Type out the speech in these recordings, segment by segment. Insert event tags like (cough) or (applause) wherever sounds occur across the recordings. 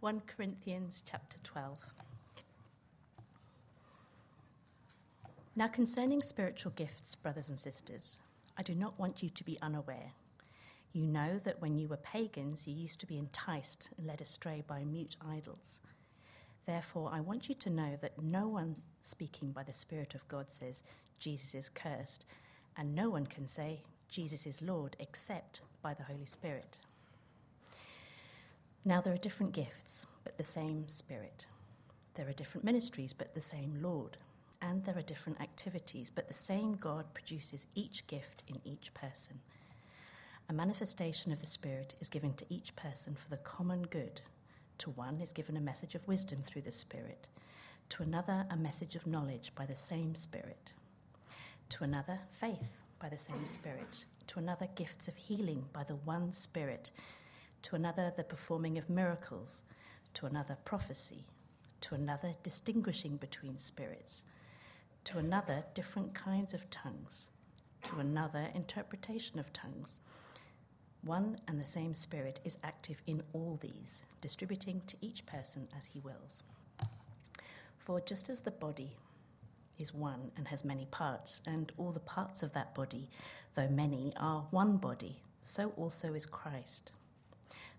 1 Corinthians chapter 12. Now, concerning spiritual gifts, brothers and sisters, I do not want you to be unaware. You know that when you were pagans, you used to be enticed and led astray by mute idols. Therefore, I want you to know that no one speaking by the Spirit of God says, Jesus is cursed, and no one can say, Jesus is Lord, except by the Holy Spirit. Now, there are different gifts, but the same Spirit. There are different ministries, but the same Lord. And there are different activities, but the same God produces each gift in each person. A manifestation of the Spirit is given to each person for the common good. To one is given a message of wisdom through the Spirit, to another, a message of knowledge by the same Spirit, to another, faith by the same Spirit, to another, gifts of healing by the one Spirit, to another, the performing of miracles, to another, prophecy, to another, distinguishing between spirits, to another, different kinds of tongues, to another, interpretation of tongues. One and the same Spirit is active in all these, distributing to each person as he wills. For just as the body is one and has many parts, and all the parts of that body, though many, are one body, so also is Christ.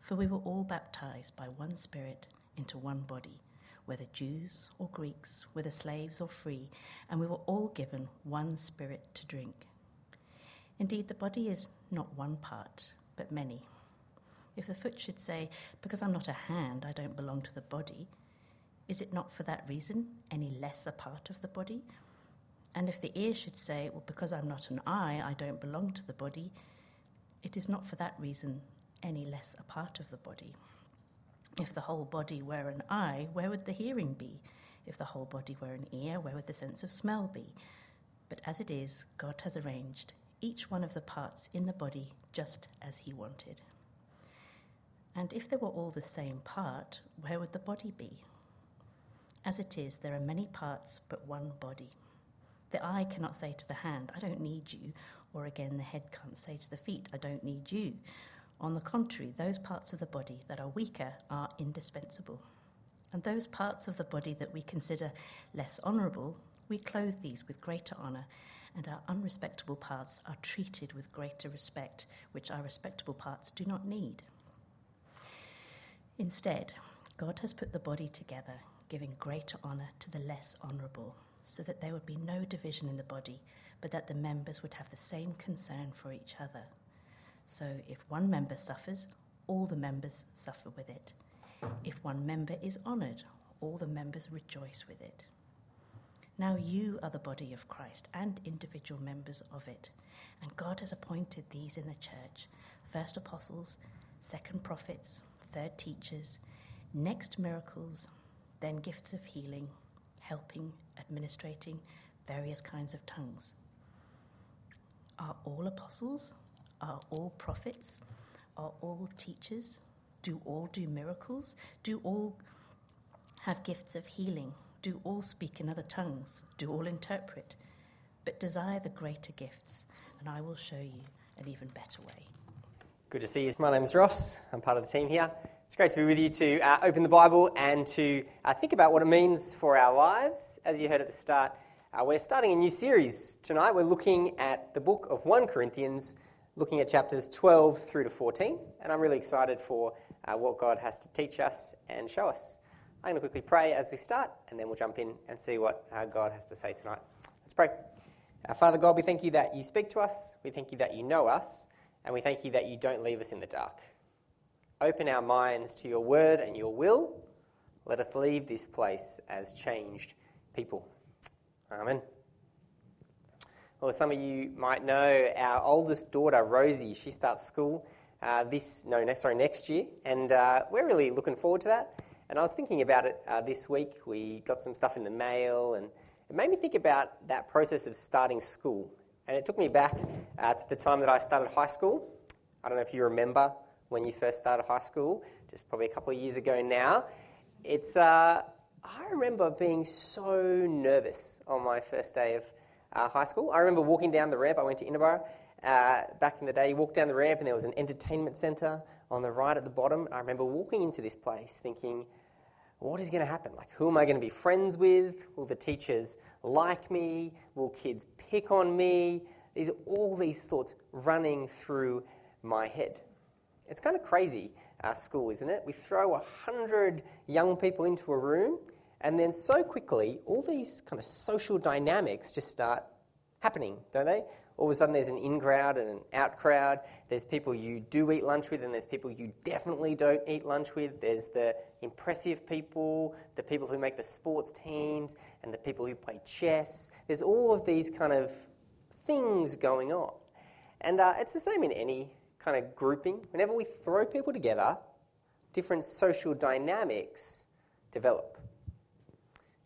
For we were all baptized by one Spirit into one body, whether Jews or Greeks, whether slaves or free, and we were all given one Spirit to drink. Indeed, the body is not one part but many. If the foot should say, Because I'm not a hand, I don't belong to the body, is it not for that reason any less a part of the body? And if the ear should say, Well, because I'm not an eye, I don't belong to the body, it is not for that reason any less a part of the body. If the whole body were an eye, where would the hearing be? If the whole body were an ear, where would the sense of smell be? But as it is, God has arranged each one of the parts in the body just as he wanted. And if they were all the same part, where would the body be? As it is, there are many parts but one body. The eye cannot say to the hand, I don't need you, or again, the head can't say to the feet, I don't need you. On the contrary, those parts of the body that are weaker are indispensable. And those parts of the body that we consider less honourable, we clothe these with greater honour and our unrespectable parts are treated with greater respect, which our respectable parts do not need. Instead, God has put the body together, giving greater honour to the less honourable, so that there would be no division in the body, but that the members would have the same concern for each other. So if one member suffers, all the members suffer with it. If one member is honoured, all the members rejoice with it. Now you are the body of Christ and individual members of it. And God has appointed these in the church first apostles, second prophets, third teachers, next miracles, then gifts of healing, helping, administrating various kinds of tongues. Are all apostles? Are all prophets? Are all teachers? Do all do miracles? Do all have gifts of healing? Do all speak in other tongues? Do all interpret? But desire the greater gifts, and I will show you an even better way. Good to see you. My name's Ross. I'm part of the team here. It's great to be with you to uh, open the Bible and to uh, think about what it means for our lives. As you heard at the start, uh, we're starting a new series tonight. We're looking at the book of 1 Corinthians, looking at chapters 12 through to 14. And I'm really excited for uh, what God has to teach us and show us. I'm going to quickly pray as we start, and then we'll jump in and see what uh, God has to say tonight. Let's pray. Uh, Father God, we thank you that you speak to us, we thank you that you know us, and we thank you that you don't leave us in the dark. Open our minds to your word and your will. Let us leave this place as changed people. Amen. Well, some of you might know our oldest daughter, Rosie. She starts school uh, this, no, no, sorry, next year, and uh, we're really looking forward to that. And I was thinking about it uh, this week. We got some stuff in the mail, and it made me think about that process of starting school. And it took me back uh, to the time that I started high school. I don't know if you remember when you first started high school, just probably a couple of years ago now. It's, uh, I remember being so nervous on my first day of uh, high school. I remember walking down the ramp, I went to Inverburgh, uh, back in the day. You walked down the ramp and there was an entertainment centre on the right at the bottom. I remember walking into this place thinking, what is going to happen? Like, who am I going to be friends with? Will the teachers like me? Will kids pick on me? These are all these thoughts running through my head. It's kind of crazy, our school, isn't it? We throw a hundred young people into a room, and then so quickly, all these kind of social dynamics just start happening, don't they? all of a sudden there's an in crowd and an out crowd. There's people you do eat lunch with, and there's people you definitely don't eat lunch with. There's the impressive people, the people who make the sports teams, and the people who play chess. There's all of these kind of things going on. And uh, it's the same in any kind of grouping. Whenever we throw people together, different social dynamics develop.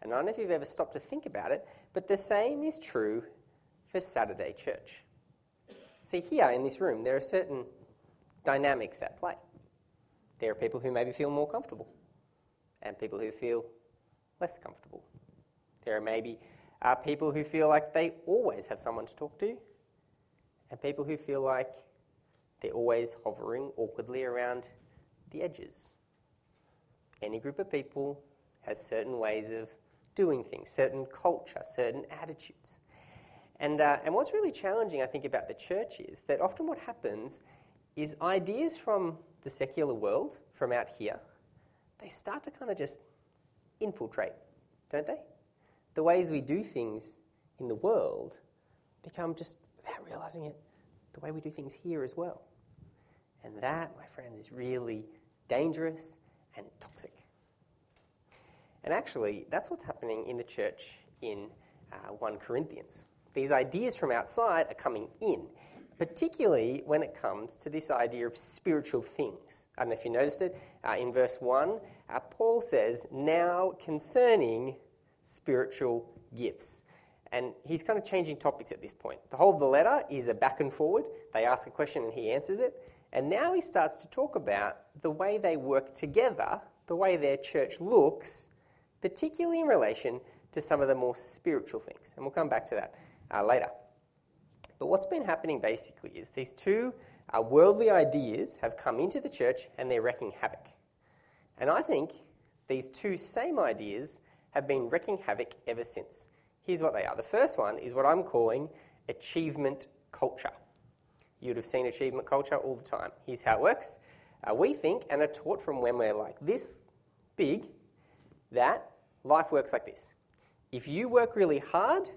And I don't know if you've ever stopped to think about it, but the same is true for Saturday church. See, here in this room, there are certain dynamics at play. There are people who maybe feel more comfortable, and people who feel less comfortable. There are maybe uh, people who feel like they always have someone to talk to, and people who feel like they're always hovering awkwardly around the edges. Any group of people has certain ways of doing things, certain culture, certain attitudes. And, uh, and what's really challenging, I think, about the church is that often what happens is ideas from the secular world, from out here, they start to kind of just infiltrate, don't they? The ways we do things in the world become just, without realizing it, the way we do things here as well. And that, my friends, is really dangerous and toxic. And actually, that's what's happening in the church in uh, 1 Corinthians these ideas from outside are coming in, particularly when it comes to this idea of spiritual things. I don't know if you noticed it. Uh, in verse 1, uh, Paul says, Now concerning spiritual gifts. And he's kind of changing topics at this point. The whole of the letter is a back and forward. They ask a question and he answers it. And now he starts to talk about the way they work together, the way their church looks, particularly in relation to some of the more spiritual things. And we'll come back to that uh, later. But what's been happening basically is these two uh, worldly ideas have come into the church and they're wreaking havoc. And I think these two same ideas have been wreaking havoc ever since. Here's what they are. The first one is what I'm calling achievement culture. You'd have seen achievement culture all the time. Here's how it works. Uh, we think and are taught from when we're like this big that life works like this. If you work really hard,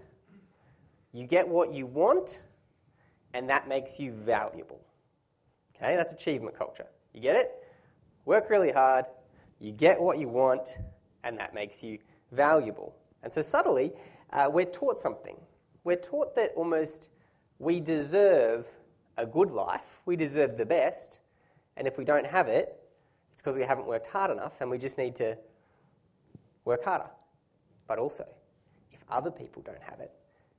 you get what you want, and that makes you valuable. Okay, that's achievement culture. You get it? Work really hard, you get what you want, and that makes you valuable. And so subtly, uh, we're taught something. We're taught that almost we deserve a good life, we deserve the best, and if we don't have it, it's because we haven't worked hard enough and we just need to work harder. But also, if other people don't have it,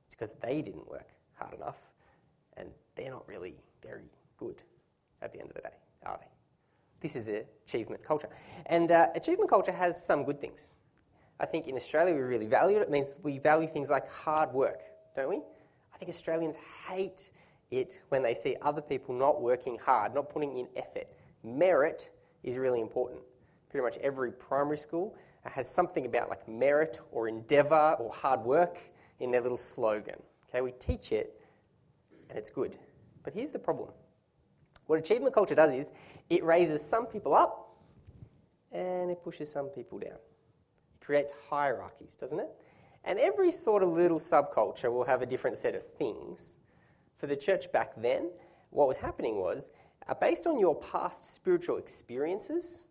it's because they didn't work hard enough and they're not really very good at the end of the day, are they? This is achievement culture. And uh, achievement culture has some good things. I think in Australia we really value it. It means we value things like hard work, don't we? I think Australians hate it when they see other people not working hard, not putting in effort. Merit is really important. Pretty much every primary school has something about like merit or endeavour or hard work in their little slogan. Okay, we teach it and it's good. But here's the problem. What achievement culture does is it raises some people up and it pushes some people down. It creates hierarchies, doesn't it? And every sort of little subculture will have a different set of things. For the church back then, what was happening was uh, based on your past spiritual experiences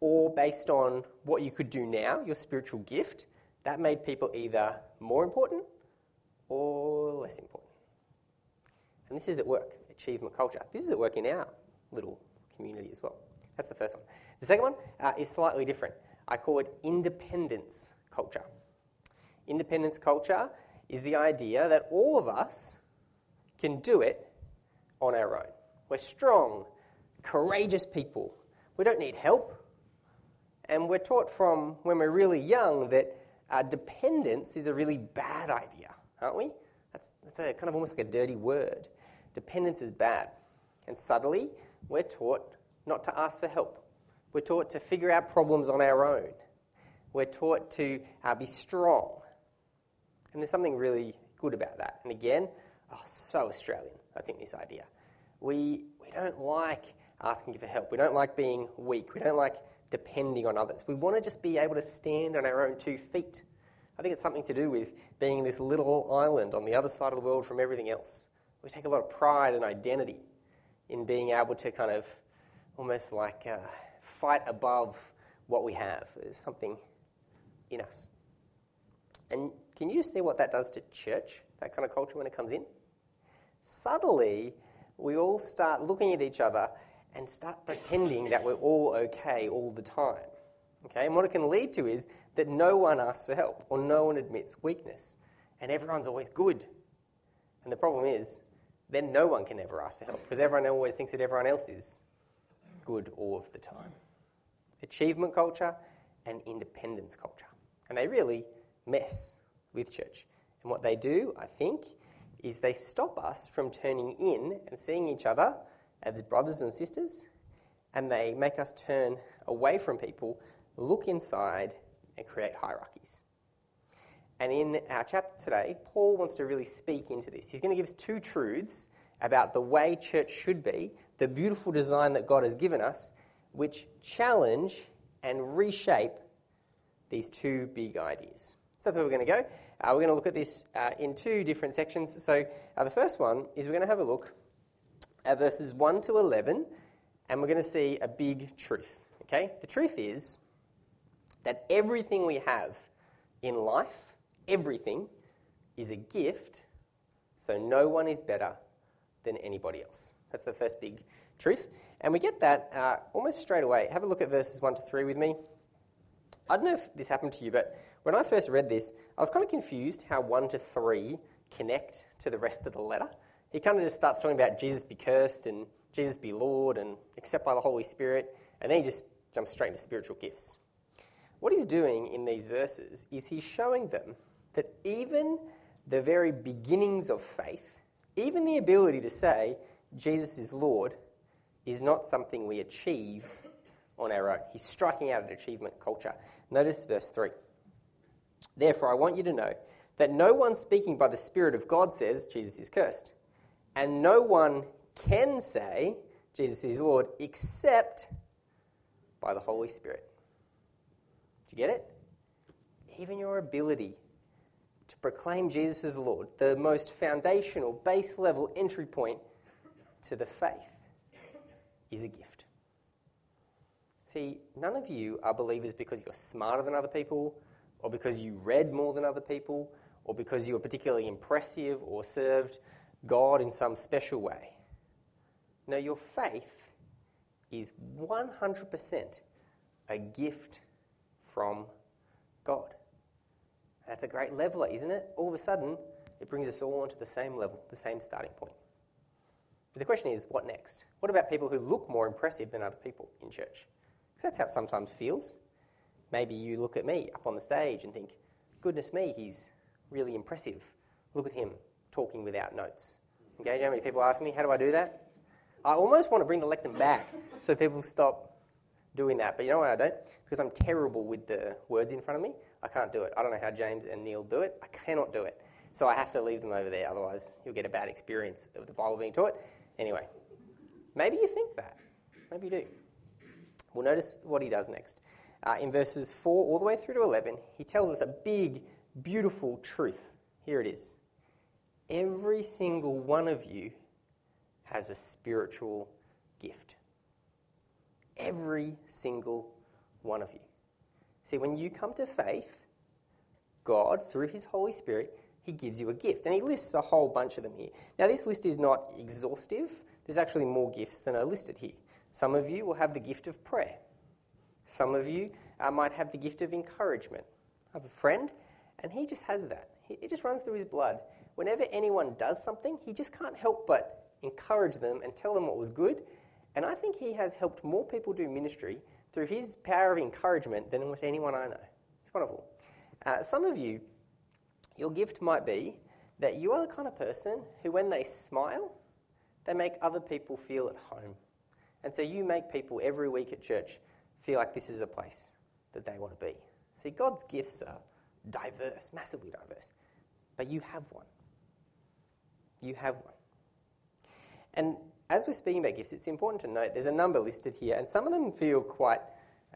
or based on what you could do now, your spiritual gift, that made people either more important or less important. And this is at work, achievement culture. This is at work in our little community as well. That's the first one. The second one uh, is slightly different. I call it independence culture. Independence culture is the idea that all of us can do it on our own. We're strong, courageous people. We don't need help. And we're taught from when we're really young that uh, dependence is a really bad idea, aren't we? That's, that's a kind of almost like a dirty word. dependence is bad. And subtly, we're taught not to ask for help. We're taught to figure out problems on our own. We're taught to uh, be strong. And there's something really good about that. And again, oh, so Australian, I think, this idea. We, we don't like asking for help. We don't like being weak. We don't like depending on others. We want to just be able to stand on our own two feet. I think it's something to do with being this little island on the other side of the world from everything else. We take a lot of pride and identity in being able to kind of almost like uh, fight above what we have. There's something in us. And can you see what that does to church, that kind of culture when it comes in? Subtly, we all start looking at each other and start pretending that we're all okay all the time. Okay, and what it can lead to is that no one asks for help or no one admits weakness, and everyone's always good. And the problem is, then no one can ever ask for help because everyone always thinks that everyone else is good all of the time. Achievement culture and independence culture. And they really mess with church. And what they do, I think, is they stop us from turning in and seeing each other as brothers and sisters, and they make us turn away from people, look inside, and create hierarchies. And in our chapter today, Paul wants to really speak into this. He's going to give us two truths about the way church should be, the beautiful design that God has given us, which challenge and reshape these two big ideas. So that's where we're going to go. Uh, we're going to look at this uh, in two different sections. So uh, the first one is we're going to have a look verses 1 to 11, and we're going to see a big truth. Okay? The truth is that everything we have in life, everything, is a gift, so no one is better than anybody else. That's the first big truth. And we get that uh, almost straight away. Have a look at verses 1 to 3 with me. I don't know if this happened to you, but when I first read this, I was kind of confused how 1 to 3 connect to the rest of the letter. He kind of just starts talking about Jesus be cursed and Jesus be Lord and accept by the Holy Spirit, and then he just jumps straight into spiritual gifts. What he's doing in these verses is he's showing them that even the very beginnings of faith, even the ability to say Jesus is Lord, is not something we achieve on our own. He's striking out an achievement culture. Notice verse 3. Therefore, I want you to know that no one speaking by the Spirit of God says Jesus is cursed, and no one can say Jesus is Lord except by the Holy Spirit. Do you get it? Even your ability to proclaim Jesus as Lord, the most foundational, base level entry point to the faith, is a gift. See, none of you are believers because you're smarter than other people, or because you read more than other people, or because you are particularly impressive or served God in some special way. No, your faith is 100% a gift from God. That's a great leveler, isn't it? All of a sudden, it brings us all onto the same level, the same starting point. But the question is, what next? What about people who look more impressive than other people in church? Because that's how it sometimes feels. Maybe you look at me up on the stage and think, goodness me, he's really impressive. Look at him talking without notes. Okay, how many people ask me, how do I do that? I almost want to bring the lectern back so people stop doing that. But you know why I don't? Because I'm terrible with the words in front of me. I can't do it. I don't know how James and Neil do it. I cannot do it. So I have to leave them over there, otherwise, you'll get a bad experience of the Bible being taught. Anyway, maybe you think that. Maybe you do. Well, notice what he does next. Uh, in verses 4 all the way through to 11, he tells us a big, beautiful truth. Here it is Every single one of you has a spiritual gift. Every single one of you. See, when you come to faith, God, through His Holy Spirit, He gives you a gift. And He lists a whole bunch of them here. Now, this list is not exhaustive, there's actually more gifts than are listed here. Some of you will have the gift of prayer, some of you uh, might have the gift of encouragement. I have a friend, and he just has that. It just runs through his blood. Whenever anyone does something, he just can't help but encourage them and tell them what was good. And I think he has helped more people do ministry through his power of encouragement than almost anyone I know. It's wonderful. Uh, some of you, your gift might be that you are the kind of person who, when they smile, they make other people feel at home. And so you make people every week at church feel like this is a place that they want to be. See, God's gifts are diverse, massively diverse, but you have one. You have one. And as we're speaking about gifts, it's important to note there's a number listed here, and some of them feel quite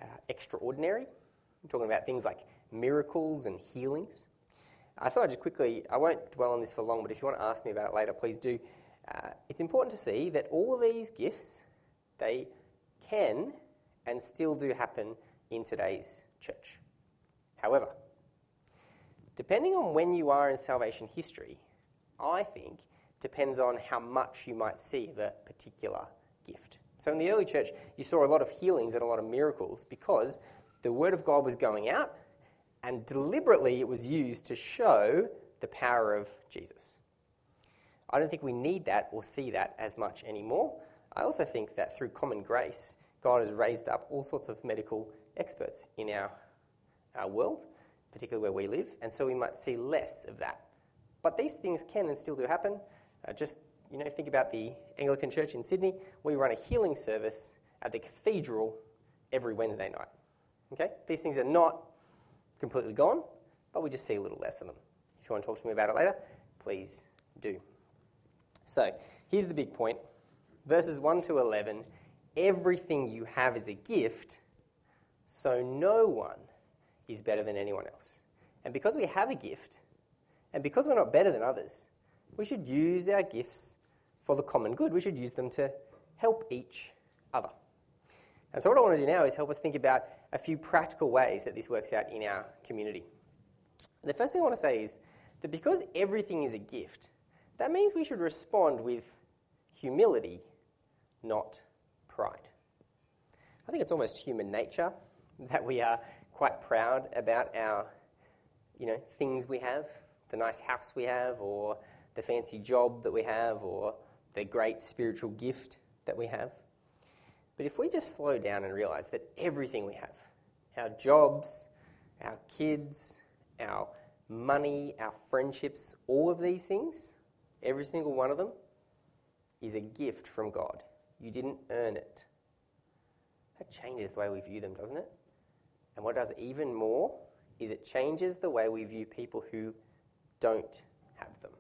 uh, extraordinary. I'm talking about things like miracles and healings. I thought I'd just quickly, I won't dwell on this for long, but if you want to ask me about it later, please do. Uh, it's important to see that all these gifts, they can and still do happen in today's church. However, depending on when you are in salvation history, I think depends on how much you might see a particular gift. So in the early church, you saw a lot of healings and a lot of miracles because the word of God was going out and deliberately it was used to show the power of Jesus. I don't think we need that or see that as much anymore. I also think that through common grace, God has raised up all sorts of medical experts in our, our world, particularly where we live, and so we might see less of that. But these things can and still do happen. Uh, just you know, think about the Anglican Church in Sydney. We run a healing service at the cathedral every Wednesday night. Okay, these things are not completely gone, but we just see a little less of them. If you want to talk to me about it later, please do. So here's the big point: verses one to eleven. Everything you have is a gift, so no one is better than anyone else. And because we have a gift, and because we're not better than others, we should use our gifts for the common good. We should use them to help each other. And so, what I want to do now is help us think about a few practical ways that this works out in our community. The first thing I want to say is that because everything is a gift, that means we should respond with humility, not pride. I think it's almost human nature that we are quite proud about our, you know, things we have, the nice house we have, or the fancy job that we have or the great spiritual gift that we have. But if we just slow down and realize that everything we have, our jobs, our kids, our money, our friendships, all of these things, every single one of them, is a gift from God. You didn't earn it. That changes the way we view them, doesn't it? And what does even more is it changes the way we view people who don't have them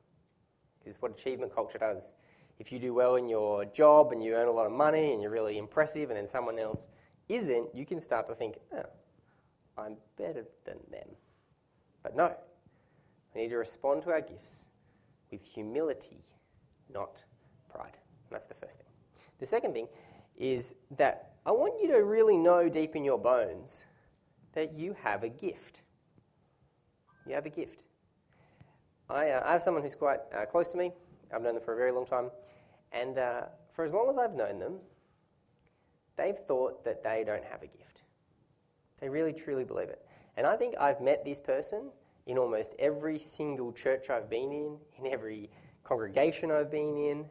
is what achievement culture does. If you do well in your job and you earn a lot of money and you're really impressive, and then someone else isn't, you can start to think, oh, I'm better than them. But no, we need to respond to our gifts with humility, not pride. And that's the first thing. The second thing is that I want you to really know deep in your bones that you have a gift. You have a gift. I, uh, I have someone who's quite uh, close to me. I've known them for a very long time. And uh, for as long as I've known them, they've thought that they don't have a gift. They really, truly believe it. And I think I've met this person in almost every single church I've been in, in every congregation I've been in.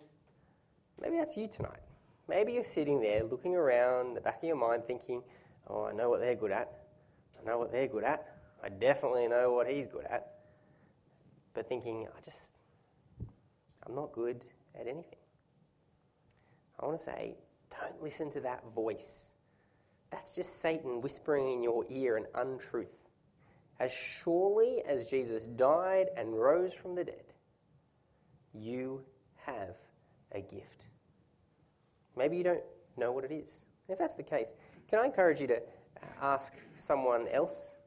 Maybe that's you tonight. Maybe you're sitting there looking around the back of your mind thinking, oh, I know what they're good at. I know what they're good at. I definitely know what he's good at but thinking, I just, I'm not good at anything. I want to say, don't listen to that voice. That's just Satan whispering in your ear an untruth. As surely as Jesus died and rose from the dead, you have a gift. Maybe you don't know what it is. If that's the case, can I encourage you to ask someone else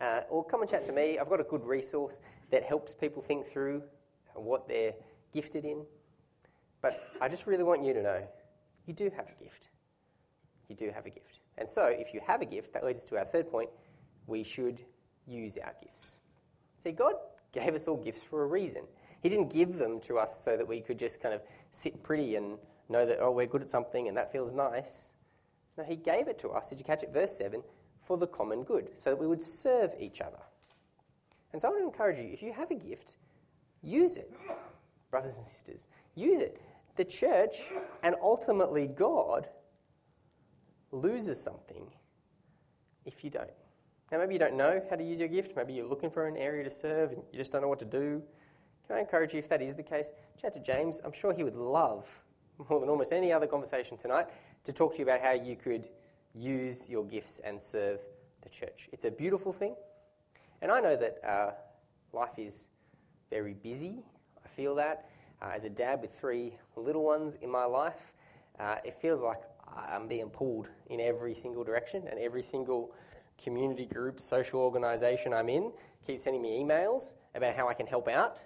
uh, or come and chat to me. I've got a good resource that helps people think through what they're gifted in. But I just really want you to know you do have a gift. You do have a gift. And so, if you have a gift, that leads us to our third point we should use our gifts. See, God gave us all gifts for a reason. He didn't give them to us so that we could just kind of sit pretty and know that, oh, we're good at something and that feels nice. No, He gave it to us. Did you catch it? Verse 7 for the common good, so that we would serve each other. And so I want to encourage you if you have a gift, use it, brothers and sisters. Use it. The church and ultimately God loses something if you don't. Now, maybe you don't know how to use your gift. Maybe you're looking for an area to serve and you just don't know what to do. Can I encourage you, if that is the case, chat to James. I'm sure he would love more than almost any other conversation tonight, to talk to you about how you could use your gifts and serve the church. It's a beautiful thing. And I know that uh, life is very busy. I feel that. Uh, as a dad with three little ones in my life, uh, it feels like I'm being pulled in every single direction, and every single community group, social organisation I'm in keeps sending me emails about how I can help out.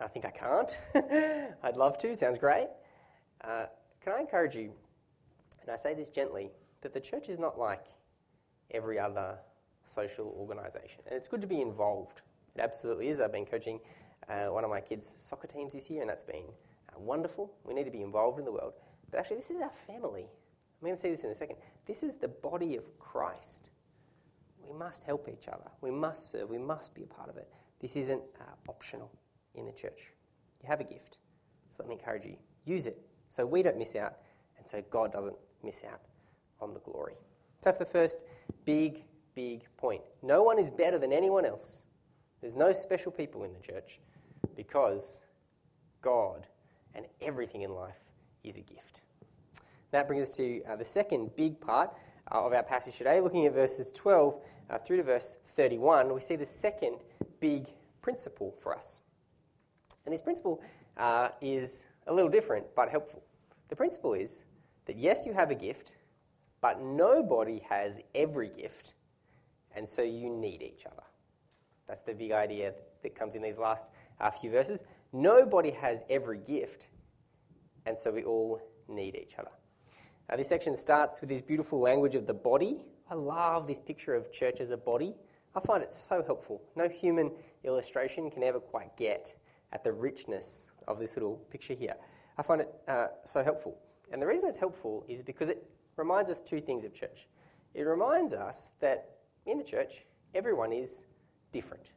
I think I can't. (laughs) I'd love to, sounds great. Uh, can I encourage you, and I say this gently, that the church is not like every other social organisation. And it's good to be involved. It absolutely is. I've been coaching uh, one of my kids' soccer teams this year, and that's been uh, wonderful. We need to be involved in the world. But actually, this is our family. I'm going to say this in a second. This is the body of Christ. We must help each other. We must serve. We must be a part of it. This isn't uh, optional in the church. You have a gift. So let me encourage you use it so we don't miss out and so God doesn't miss out on the glory. So that's the first big, big point. No one is better than anyone else. There's no special people in the church because God and everything in life is a gift. That brings us to uh, the second big part uh, of our passage today. Looking at verses 12 uh, through to verse 31, we see the second big principle for us. And this principle uh, is a little different but helpful. The principle is that yes, you have a gift, but nobody has every gift, and so you need each other. That's the big idea that comes in these last uh, few verses. Nobody has every gift, and so we all need each other. Uh, this section starts with this beautiful language of the body. I love this picture of church as a body. I find it so helpful. No human illustration can ever quite get at the richness of this little picture here. I find it uh, so helpful. And the reason it's helpful is because it reminds us two things of church. It reminds us that in the church, everyone is different.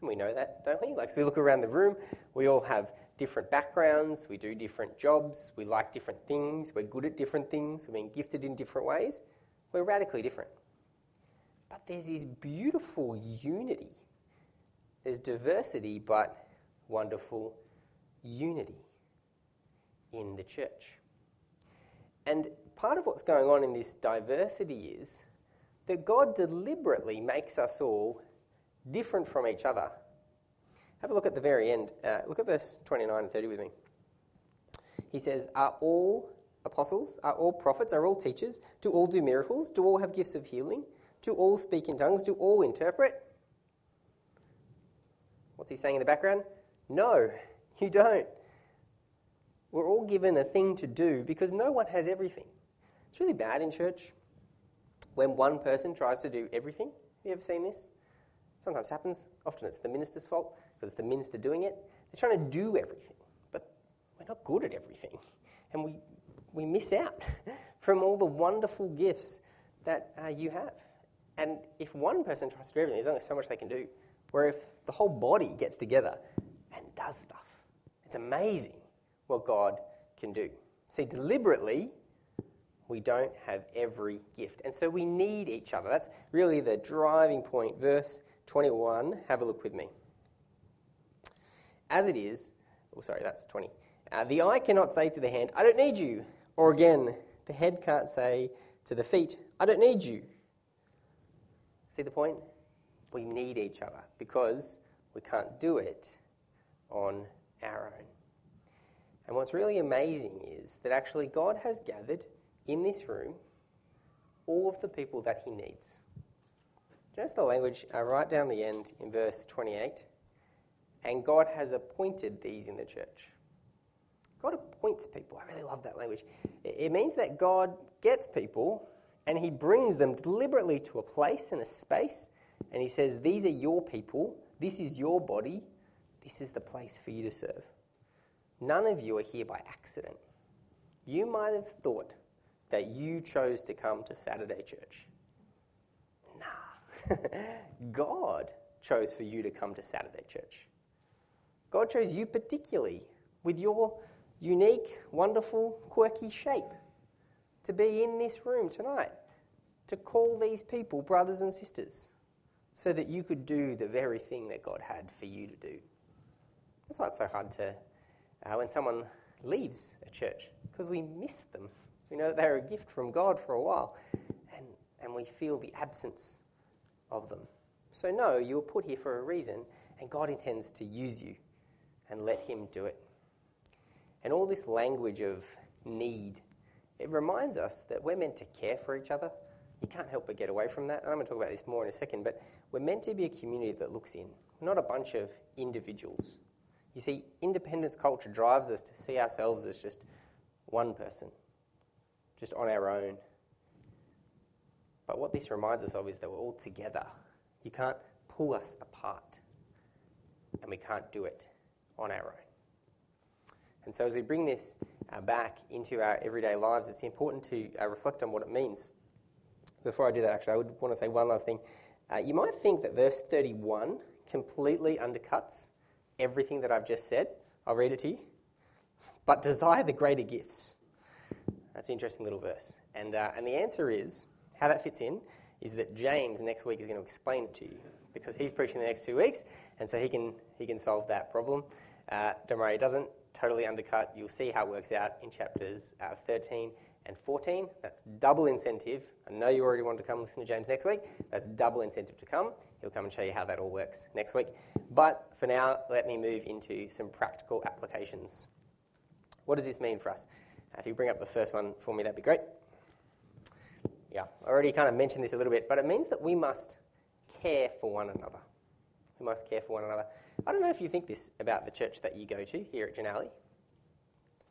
And we know that, don't we? Like, so we look around the room, we all have different backgrounds, we do different jobs, we like different things, we're good at different things, we've been gifted in different ways. We're radically different. But there's this beautiful unity. There's diversity, but wonderful unity in the church. And part of what's going on in this diversity is that God deliberately makes us all different from each other have a look at the very end. Uh, look at verse 29 and 30 with me. He says, Are all apostles? Are all prophets? Are all teachers? Do all do miracles? Do all have gifts of healing? Do all speak in tongues? Do all interpret? What's he saying in the background? No, (laughs) you don't. We're all given a thing to do because no one has everything. It's really bad in church when one person tries to do everything. Have you ever seen this? Sometimes happens. Often it's the minister's fault because it's the minister doing it. They're trying to do everything, but we're not good at everything. And we, we miss out (laughs) from all the wonderful gifts that uh, you have. And if one person tries to do everything, there's only so much they can do. Where if the whole body gets together and does stuff, it's amazing what God can do. See, deliberately, we don't have every gift. And so we need each other. That's really the driving point. Verse 21, have a look with me. As it is, oh, sorry, that's 20. Uh, the eye cannot say to the hand, I don't need you. Or again, the head can't say to the feet, I don't need you. See the point? We need each other because we can't do it on our own. And what's really amazing is that actually God has gathered in this room all of the people that He needs. Notice the language uh, right down the end in verse 28 and God has appointed these in the church. God appoints people. I really love that language. It means that God gets people and he brings them deliberately to a place and a space, and he says, These are your people, this is your body, this is the place for you to serve. None of you are here by accident. You might have thought that you chose to come to Saturday church. Nah. (laughs) God chose for you to come to Saturday church. God chose you particularly with your unique, wonderful, quirky shape to be in this room tonight, to call these people brothers and sisters, so that you could do the very thing that God had for you to do. That's why it's so hard to, uh, when someone leaves a church because we miss them. We know that they're a gift from God for a while, and, and we feel the absence of them. So, no, you were put here for a reason, and God intends to use you and let Him do it. And all this language of need, it reminds us that we're meant to care for each other. You can't help but get away from that. And I'm going to talk about this more in a second, but we're meant to be a community that looks in, not a bunch of individuals. You see, independence culture drives us to see ourselves as just one person, just on our own. But what this reminds us of is that we're all together. You can't pull us apart, and we can't do it on our own. And so, as we bring this uh, back into our everyday lives, it's important to uh, reflect on what it means. Before I do that, actually, I would want to say one last thing. Uh, you might think that verse 31 completely undercuts everything that I've just said. I'll read it to you. But desire the greater gifts. That's an interesting little verse. And, uh, and the answer is how that fits in is that James next week is going to explain it to you because he's preaching the next two weeks, and so he can, he can solve that problem. Uh, don't worry, it doesn't totally undercut. You'll see how it works out in chapters uh, 13 and 14. That's double incentive. I know you already want to come listen to James next week. That's double incentive to come. He'll come and show you how that all works next week. But for now, let me move into some practical applications. What does this mean for us? If you bring up the first one for me, that'd be great. Yeah, I already kind of mentioned this a little bit, but it means that we must care for one another. We must care for one another. I don't know if you think this about the church that you go to here at Jannali,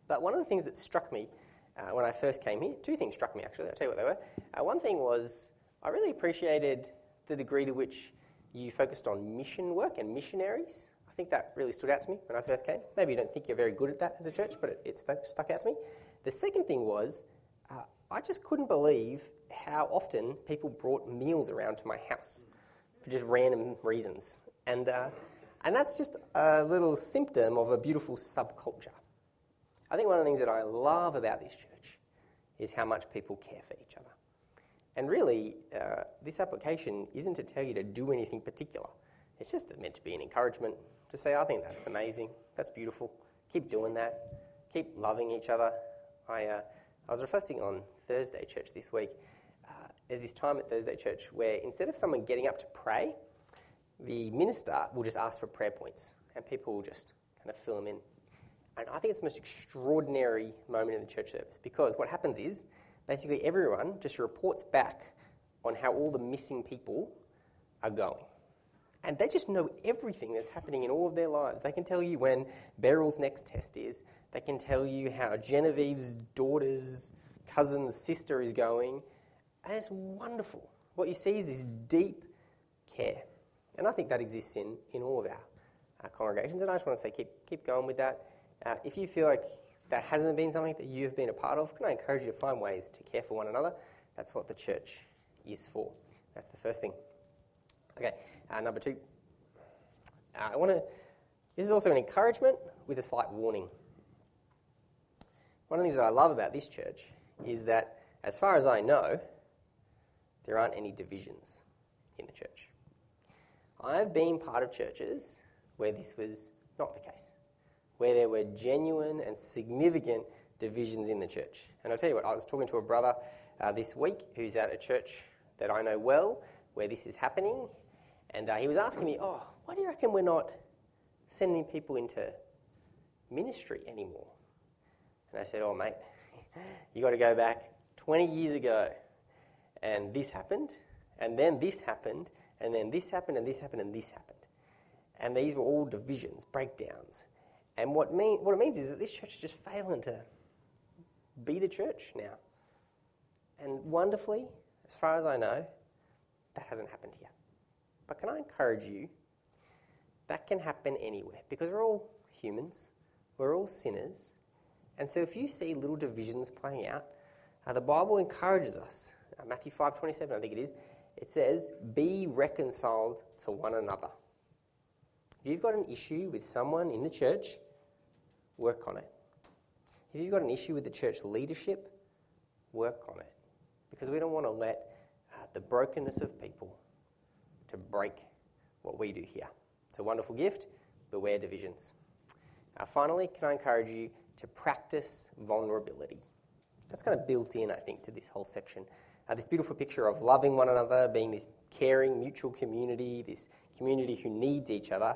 but one of the things that struck me uh, when I first came here, two things struck me actually. I'll tell you what they were. Uh, one thing was I really appreciated the degree to which you focused on mission work and missionaries. I think that really stood out to me when I first came. Maybe you don't think you're very good at that as a church, but it, it stuck, out to me. The second thing was uh, I just couldn't believe how often people brought meals around to my house for just random reasons. And, uh, and that's just a little symptom of a beautiful subculture. I think one of the things that I love about this church is how much people care for each other. And really, uh, this application isn't to tell you to do anything particular. It's just meant to be an encouragement to say, I think that's amazing, that's beautiful. Keep doing that. Keep loving each other. I, uh, I was reflecting on Thursday church this week. Uh, there's this time at Thursday church where instead of someone getting up to pray, the minister will just ask for prayer points and people will just kind of fill them in. And I think it's the most extraordinary moment in the church service because what happens is basically everyone just reports back on how all the missing people are going. And they just know everything that's happening in all of their lives. They can tell you when Beryl's next test is. They can tell you how Genevieve's daughter's cousin's sister is going. And it's wonderful. What you see is this deep care. And I think that exists in, in all of our, our congregations. And I just want to say, keep, keep going with that. Uh, if you feel like that hasn't been something that you've been a part of, can I encourage you to find ways to care for one another? That's what the church is for. That's the first thing. Okay, uh, number two. Uh, I want to. This is also an encouragement with a slight warning. One of the things that I love about this church is that, as far as I know, there aren't any divisions in the church. I've been part of churches where this was not the case where there were genuine and significant divisions in the church. And I'll tell you what, I was talking to a brother uh, this week who's at a church that I know well where this is happening. And uh, he was asking me, Oh, why do you reckon we're not sending people into ministry anymore? And I said, Oh, mate, you got to go back 20 years ago. And this happened, and then this happened, and then this happened, and this happened, and this happened. And these were all divisions, breakdowns. And what, mean, what it means is that this church is just failing to be the church now. And wonderfully, as far as I know, that hasn't happened here. But can I encourage you? That can happen anywhere because we're all humans, we're all sinners. And so if you see little divisions playing out, uh, the Bible encourages us. Uh, Matthew 5:27, I think it is. It says, "Be reconciled to one another." If you've got an issue with someone in the church, work on it. If you've got an issue with the church leadership, work on it. Because we don't want to let uh, the brokenness of people to break what we do here. It's a wonderful gift. Beware divisions. Finally, can I encourage you to practice vulnerability. That's kind of built in, I think, to this whole section. Uh, this beautiful picture of loving one another, being this caring, mutual community, this community who needs each other,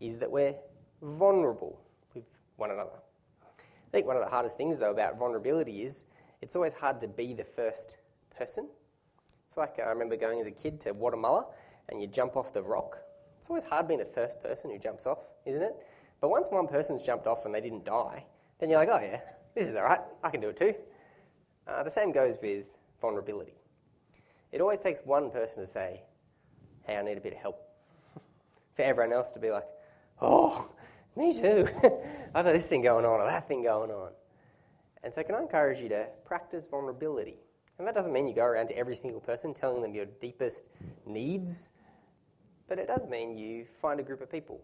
is that we're vulnerable with one another. I think one of the hardest things, though, about vulnerability is it's always hard to be the first person. It's like I remember going as a kid to Wattamolla and you jump off the rock. It's always hard being the first person who jumps off, isn't it? But once one person's jumped off and they didn't die, then you're like, oh yeah, this is all right, I can do it too. Uh, the same goes with vulnerability. It always takes one person to say, hey, I need a bit of help. (laughs) For everyone else to be like, oh, me too. (laughs) I've got this thing going on or that thing going on. And so, can I encourage you to practice vulnerability? And that doesn't mean you go around to every single person telling them your deepest needs, but it does mean you find a group of people.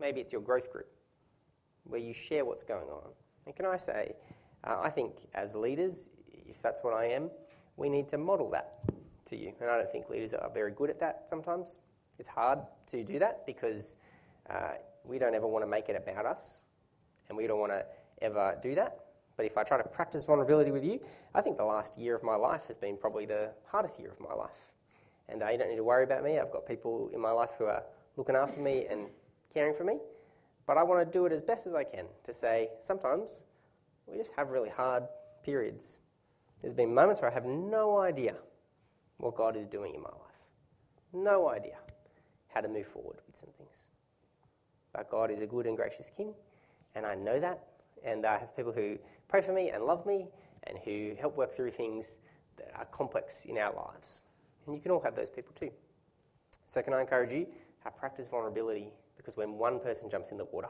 Maybe it's your growth group where you share what's going on. And can I say, uh, I think as leaders, if that's what I am, we need to model that to you. And I don't think leaders are very good at that sometimes. It's hard to do that because uh, we don't ever want to make it about us, and we don't want to ever do that. But if I try to practice vulnerability with you, I think the last year of my life has been probably the hardest year of my life. And uh, you don't need to worry about me. I've got people in my life who are looking after me and caring for me. But I want to do it as best as I can to say sometimes we just have really hard periods. There's been moments where I have no idea what God is doing in my life. No idea how to move forward with some things. But God is a good and gracious King, and I know that. And I have people who pray for me and love me and who help work through things that are complex in our lives. And you can all have those people too. So, can I encourage you practice vulnerability because when one person jumps in the water,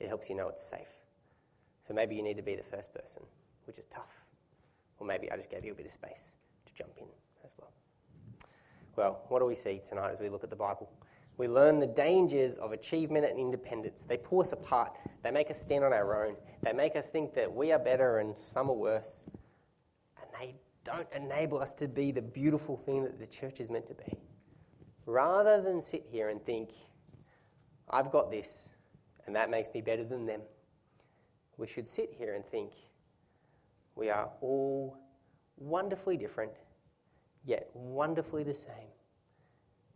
it helps you know it's safe. So, maybe you need to be the first person, which is tough. Or maybe I just gave you a bit of space to jump in as well. Well, what do we see tonight as we look at the Bible? We learn the dangers of achievement and independence. They pull us apart. They make us stand on our own. They make us think that we are better and some are worse. Don't enable us to be the beautiful thing that the church is meant to be. Rather than sit here and think, I've got this, and that makes me better than them, we should sit here and think, we are all wonderfully different, yet wonderfully the same.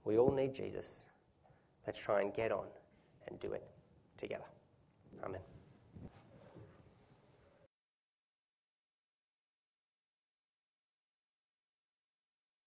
We all need Jesus. Let's try and get on and do it together. Amen.